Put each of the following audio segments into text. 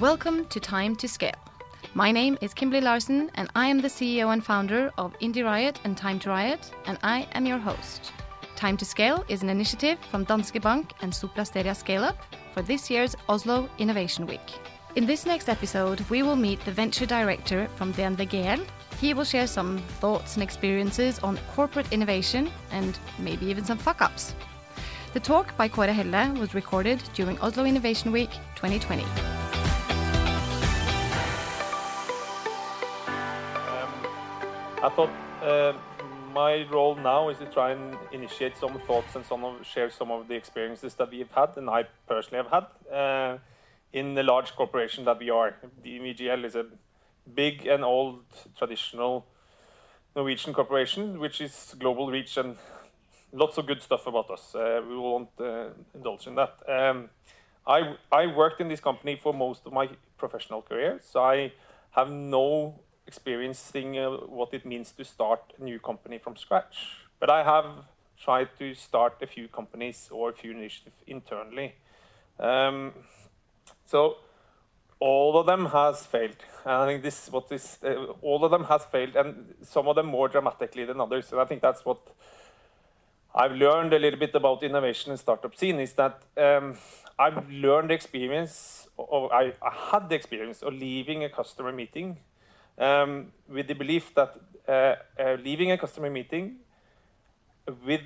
Welcome to Time to Scale. My name is Kimberly Larson, and I am the CEO and founder of Indie Riot and Time to Riot, and I am your host. Time to Scale is an initiative from Danske Bank and Sopra Steria Scale Up for this year's Oslo Innovation Week. In this next episode, we will meet the venture director from DNV GL. He will share some thoughts and experiences on corporate innovation and maybe even some fuck ups. The talk by Kåre Helle was recorded during Oslo Innovation Week 2020. I thought uh, my role now is to try and initiate some thoughts and some of, share some of the experiences that we've had and I personally have had uh, in the large corporation that we are. The DNV is a big and old traditional Norwegian corporation, which is global reach and lots of good stuff about us. Uh, we won't uh, indulge in that. Um, I, I worked in this company for most of my professional career, so I have no experiencing uh, what it means to start a new company from scratch. But I have tried to start a few companies or a few initiatives internally. Um, so all of them has failed. And I think this what this uh, all of them has failed, and some of them more dramatically than others. And I think that's what I've learned a little bit about innovation and startup scene is that um, I've learned the experience, or I, I, had the experience of leaving a customer meeting um, with the belief that uh, uh, leaving a customer meeting with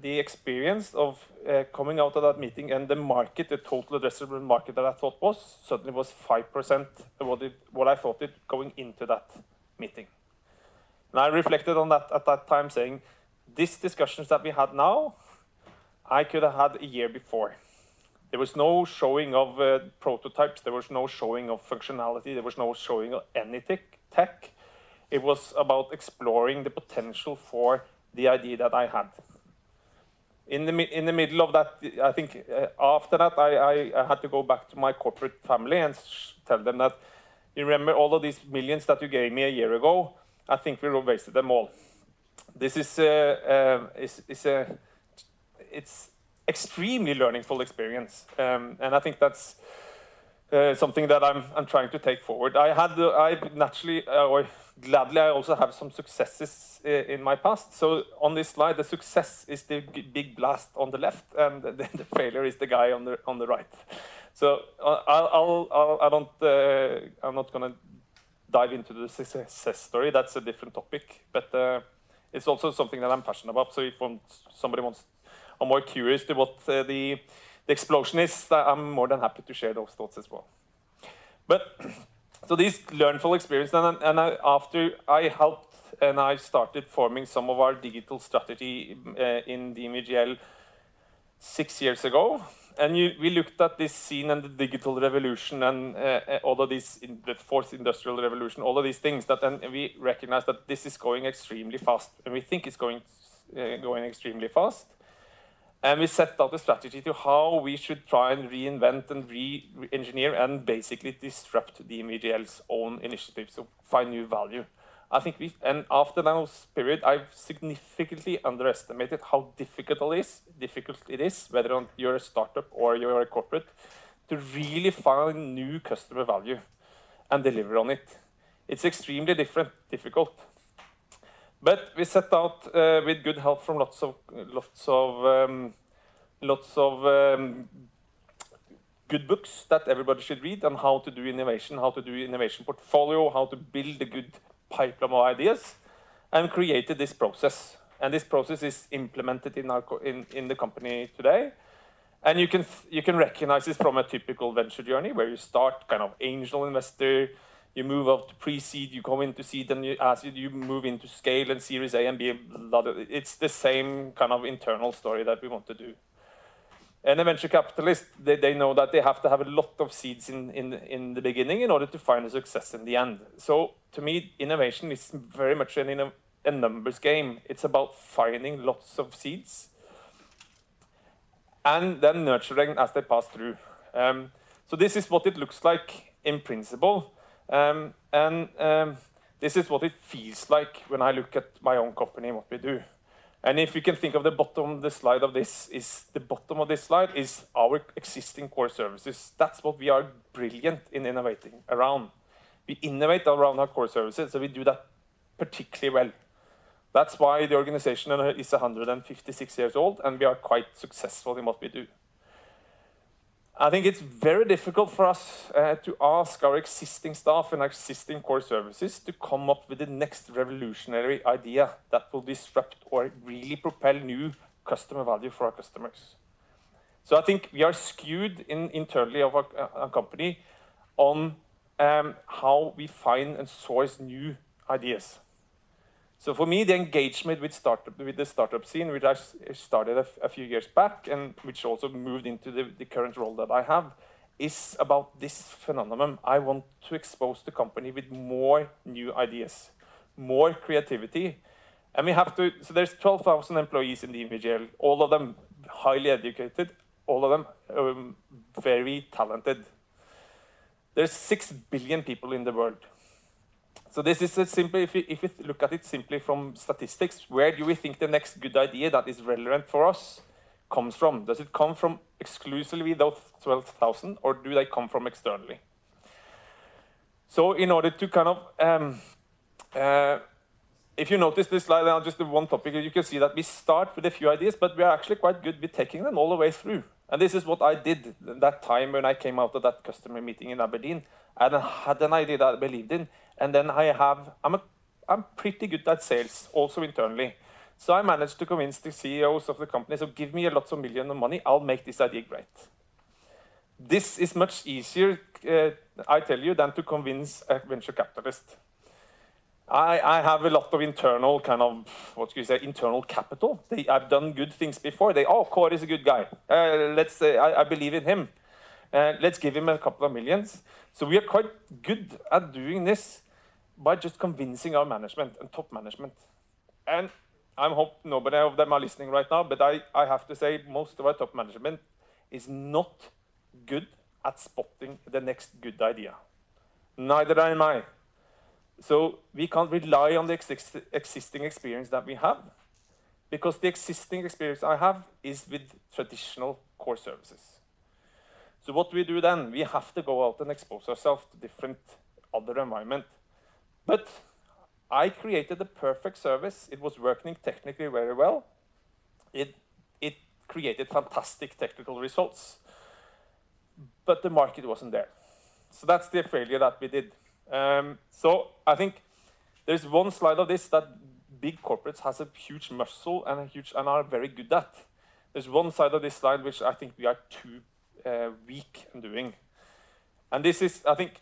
the experience of uh, coming out of that meeting and the market, the total addressable market that I thought was, suddenly was 5% of what, it, what I thought it going into that meeting. And I reflected on that at that time saying, these discussions that we had now, I could have had a year before. There was no showing of uh, prototypes, there was no showing of functionality, there was no showing of any tech. It was about exploring the potential for the idea that I had. In the, in the middle of that, I think uh, after that, I, I, I, had to go back to my corporate family and tell them that you remember all of these millions that you gave me a year ago, I think we wasted them all. This is, uh, um, is, is a, it's extremely learningful experience. Um, and I think that's uh, something that I'm, I'm trying to take forward. I had, I naturally, uh, or gladly, I also have some successes uh, in my past. So on this slide, the success is the big blast on the left, and the, the failure is the guy on the on the right. So uh, I'll, I'll, I'll I don't, uh, I'm not going to dive into the success story. That's a different topic, but it's also something that I'm passionate about. So if somebody wants, are more curious to what the the explosion is, I'm more than happy to share those thoughts as well. But so these learnful experience, and, and I, after I helped and I started forming some of our digital strategy uh, in DNV GL six years ago. And you, we looked at this scene and the digital revolution and uh, uh all of these, in the fourth industrial revolution, all of these things that, and we recognize that this is going extremely fast. And we think it's going, uh, going extremely fast. And we set out a strategy to how we should try and reinvent and re-engineer and basically disrupt the GL's own initiatives to find new value. I think we, and after that period, I've significantly underestimated how difficult it is, difficult it is, whether you're a startup or you're a corporate, to really find new customer value and deliver on it. It's extremely different, difficult. But we set out uh, with good help from lots of lots of um, lots of um, good books that everybody should read on how to do innovation, how to do innovation portfolio, how to build a good pipeline of ideas, and created this process. And this process is implemented in our in, in the company today. And you can you can recognize this from a typical venture journey where you start kind of angel investor, you move up to pre-seed, you go into seed, and you, as you, move into scale and Series A and B. It's the same kind of internal story that we want to do. And a venture capitalist, they, they know that they have to have a lot of seeds in, in, in the beginning in order to find a success in the end. So to me, innovation is very much an, a numbers game. It's about finding lots of seeds and then nurturing as they pass through. Um, so this is what it looks like in principle. Um, and um, this is what it feels like when I look at my own company and what we do. And if you can think of the bottom of the slide of this, is the bottom of this slide is our existing core services. That's what we are brilliant in innovating around. We innovate around our core services, so we do that particularly well. That's why the organization is 156 years old, and we are quite successful in what we do. I think it's very difficult for us uh, to ask our existing staff and our existing core services to come up with the next revolutionary idea that will disrupt or really propel new customer value for our customers. So I think we are skewed in, internally of our, uh, our company on um, how we find and source new ideas. So for me, the engagement with startup with the startup scene, which I started a, few years back, and which also moved into the, the current role that I have, is about this phenomenon. I want to expose the company with more new ideas, more creativity. And we have to, so there's 12,000 employees in the DNV GL, all of them highly educated, all of them um, very talented. There's 6 billion people in the world. So this is a simple, if you, if you look at it simply from statistics, where do we think the next good idea that is relevant for us comes from? Does it come from exclusively those 12,000 or do they come from externally? So in order to kind of, um, uh, if you notice this slide, now just the one topic, you can see that we start with a few ideas, but we are actually quite good with taking them all the way through. And this is what I did that time when I came out of that customer meeting in Aberdeen. And I had an idea that I believed in. And then I have, I'm, a, I'm pretty good at sales, also internally. So I managed to convince the CEOs of the company, so give me a lot of million of money, I'll make this idea great. This is much easier, uh, I tell you, than to convince a venture capitalist. I, I, have a lot of internal kind of what you say internal capital. They, I've done good things before. They oh Kåre is a good guy. Uh, let's uh, I, I, believe in him. Uh, let's give him a couple of millions. So we are quite good at doing this by just convincing our management and top management. And I hope nobody of them are listening right now, but I, I have to say most of our top management is not good at spotting the next good idea. Neither am I. So we can't rely on the ex existing experience that we have because the existing experience I have is with traditional core services. So what we do then, we have to go out and expose ourselves to different other environment. But I created the perfect service. It was working technically very well. It, it created fantastic technical results. But the market wasn't there. So that's the failure that we did. Um, so I think there's one slide of this that big corporates has a huge muscle and a huge and are very good at. There's one side of this slide which I think we are too uh, weak in doing. And this is, I think,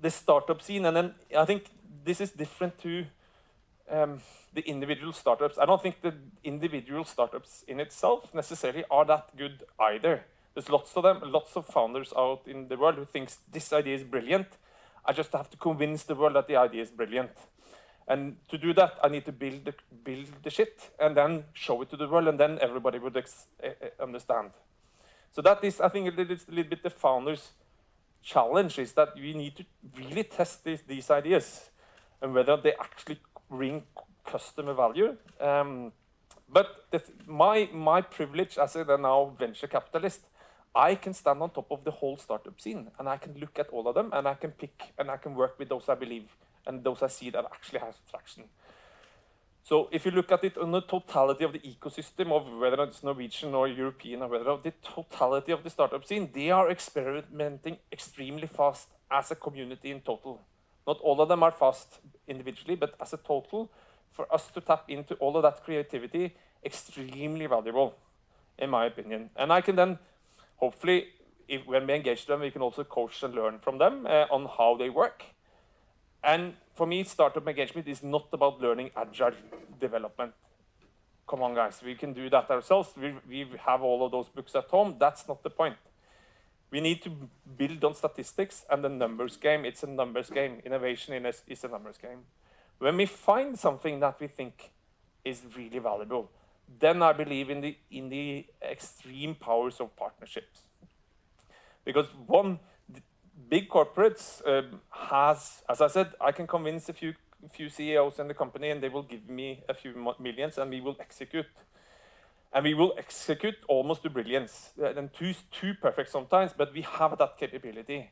the startup scene. And then I think this is different to um, the individual startups. I don't think the individual startups in itself necessarily are that good either. There's lots of them, lots of founders out in the world who thinks this idea is brilliant. I just have to convince the world that the idea is brilliant. And to do that, I need to build the, build the shit and then show it to the world, and then everybody would uh, understand. So that is, I think, a little bit the founder's challenge is that we need to really test these, these ideas and whether they actually bring customer value. Um, but the, my, my privilege as a now venture capitalist, I can stand on top of the whole startup scene and I can look at all of them and I can pick and I can work with those I believe and those I see that actually have traction. So if you look at it on the totality of the ecosystem of whether it's Norwegian or European or whether the totality of the startup scene, they are experimenting extremely fast as a community in total. Not all of them are fast individually, but as a total, for us to tap into all of that creativity, extremely valuable, in my opinion. And I can then, hopefully, if, when we engage them, we can also coach and learn from them uh, on how they work. And for me, startup engagement is not about learning agile development. Come on, guys, we can do that ourselves. We, we have all of those books at home. That's not the point. We need to build on statistics and the numbers game. It's a numbers game. Innovation is a numbers game. When we find something that we think is really valuable, then I believe in the, in the extreme powers of partnerships. Because one, big corporates um, has, as I said, I can convince a few few CEOs in the company, and they will give me a few millions, and we will execute. And we will execute almost to brilliance. Uh, and too, too perfect sometimes, but we have that capability.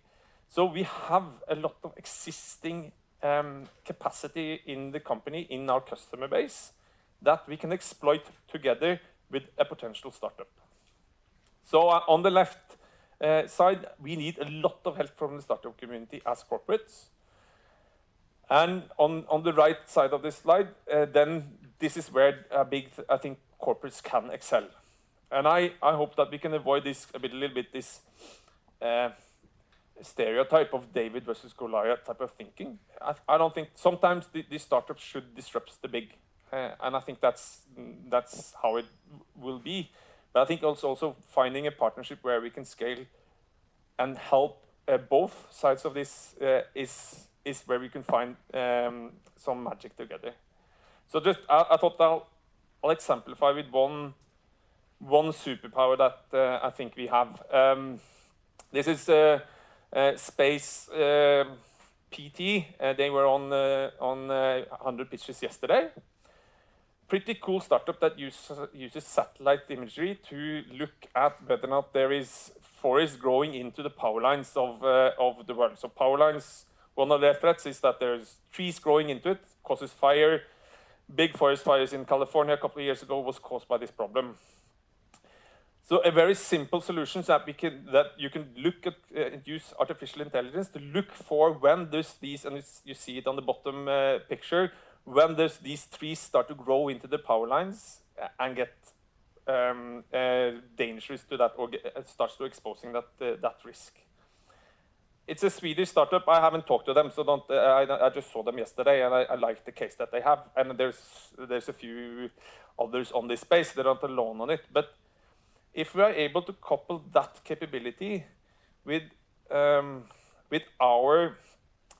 So we have a lot of existing um, capacity in the company, in our customer base, that we can exploit together with a potential startup. So uh, on the left side, we need a lot of help from the startup community as corporates. And on, on the right side of this slide, uh, then this is where a big, I think corporates can excel. And I, I hope that we can avoid this a, bit, a little bit this uh, stereotype of David versus Goliath type of thinking. I, I don't think sometimes the, these startups should disrupt the big, uh, and I think that's that's how it will be. But I think also also finding a partnership where we can scale and help uh, both sides of this uh, is is where we can find um, some magic together. So just I, I thought I'll, I'll, exemplify with one one superpower that uh, I think we have. Um, this is uh, uh, Space um, PT. Uh, they were on on 100 pitches yesterday. Pretty cool startup that use, uses satellite imagery to look at whether or not there is forest growing into the power lines of of the world. So power lines one of their threats is that there's trees growing into it, causes fire. Big forest fires in California a couple of years ago was caused by this problem. So a very simple solution that we can that you can look at uh, use artificial intelligence to look for when there's these and you see it on the bottom uh, picture when these trees start to grow into the power lines uh, and get um, uh, dangerous to that or get, uh, starts to exposing that uh, that risk. It's a Swedish startup. I haven't talked to them, so don't. Uh, I, I, just saw them yesterday, and I, I, like the case that they have. And there's there's a few others on this space. They're not alone on it. But if we are able to couple that capability with um, with our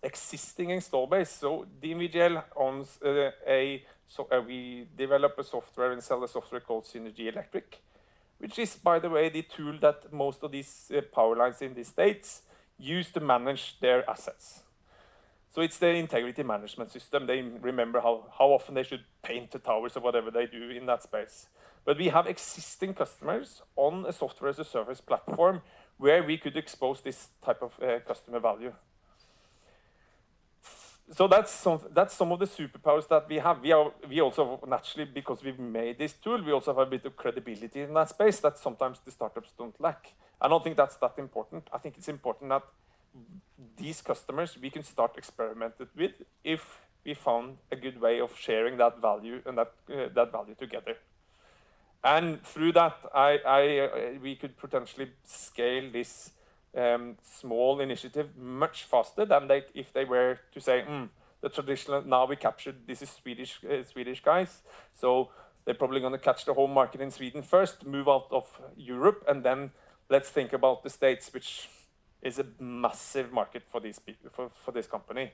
existing install base, so DNVGL owns uh, a so uh, we develop a software and sell a software called Synergi Electric, which is, by the way, the tool that most of these uh, power lines in the states use to manage their assets. So it's the integrity management system. They remember how, how often they should paint the towers or whatever they do in that space. But we have existing customers on a software as a service platform where we could expose this type of uh, customer value. So that's some, that's some of the superpowers that we have. We, are, we also, naturally, because we've made this tool, we also have a bit of credibility in that space that sometimes the startups don't lack. I don't think that's that important. I think it's important that these customers we can start experimenting with if we found a good way of sharing that value and that uh, that value together. And through that, I, I uh, we could potentially scale this um, small initiative much faster than they, if they were to say, mm, the traditional, now we captured, this is Swedish, uh, Swedish guys, so they're probably going to catch the home market in Sweden first, move out of Europe, and then let's think about the States, which is a massive market for, these for, for this company.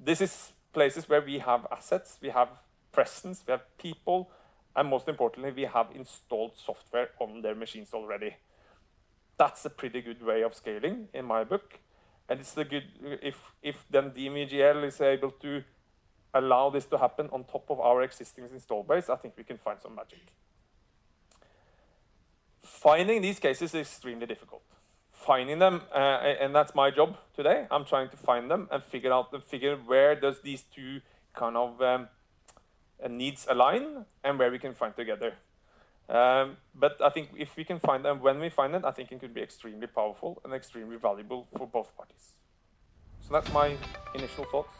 This is places where we have assets, we have presence, we have people, and most importantly, we have installed software on their machines already. That's a pretty good way of scaling in my book. And it's the good if if then DNVGL is able to allow this to happen on top of our existing install base, I think we can find some magic. Finding these cases is extremely difficult. Finding them, uh, and that's my job today. I'm trying to find them and figure out and figure where does these two kind of um, needs align and where we can find together. Um, but I think if we can find them, when we find them, I think it could be extremely powerful and extremely valuable for both parties. So that's my initial thoughts.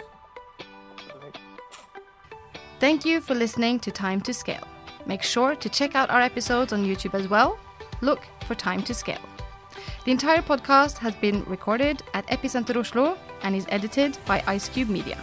Thank you for listening to Time to Scale. Make sure to check out our episodes on YouTube as well. Look for Time to Scale. The entire podcast has been recorded at Epicenter Oslo and is edited by Ice Cube Media.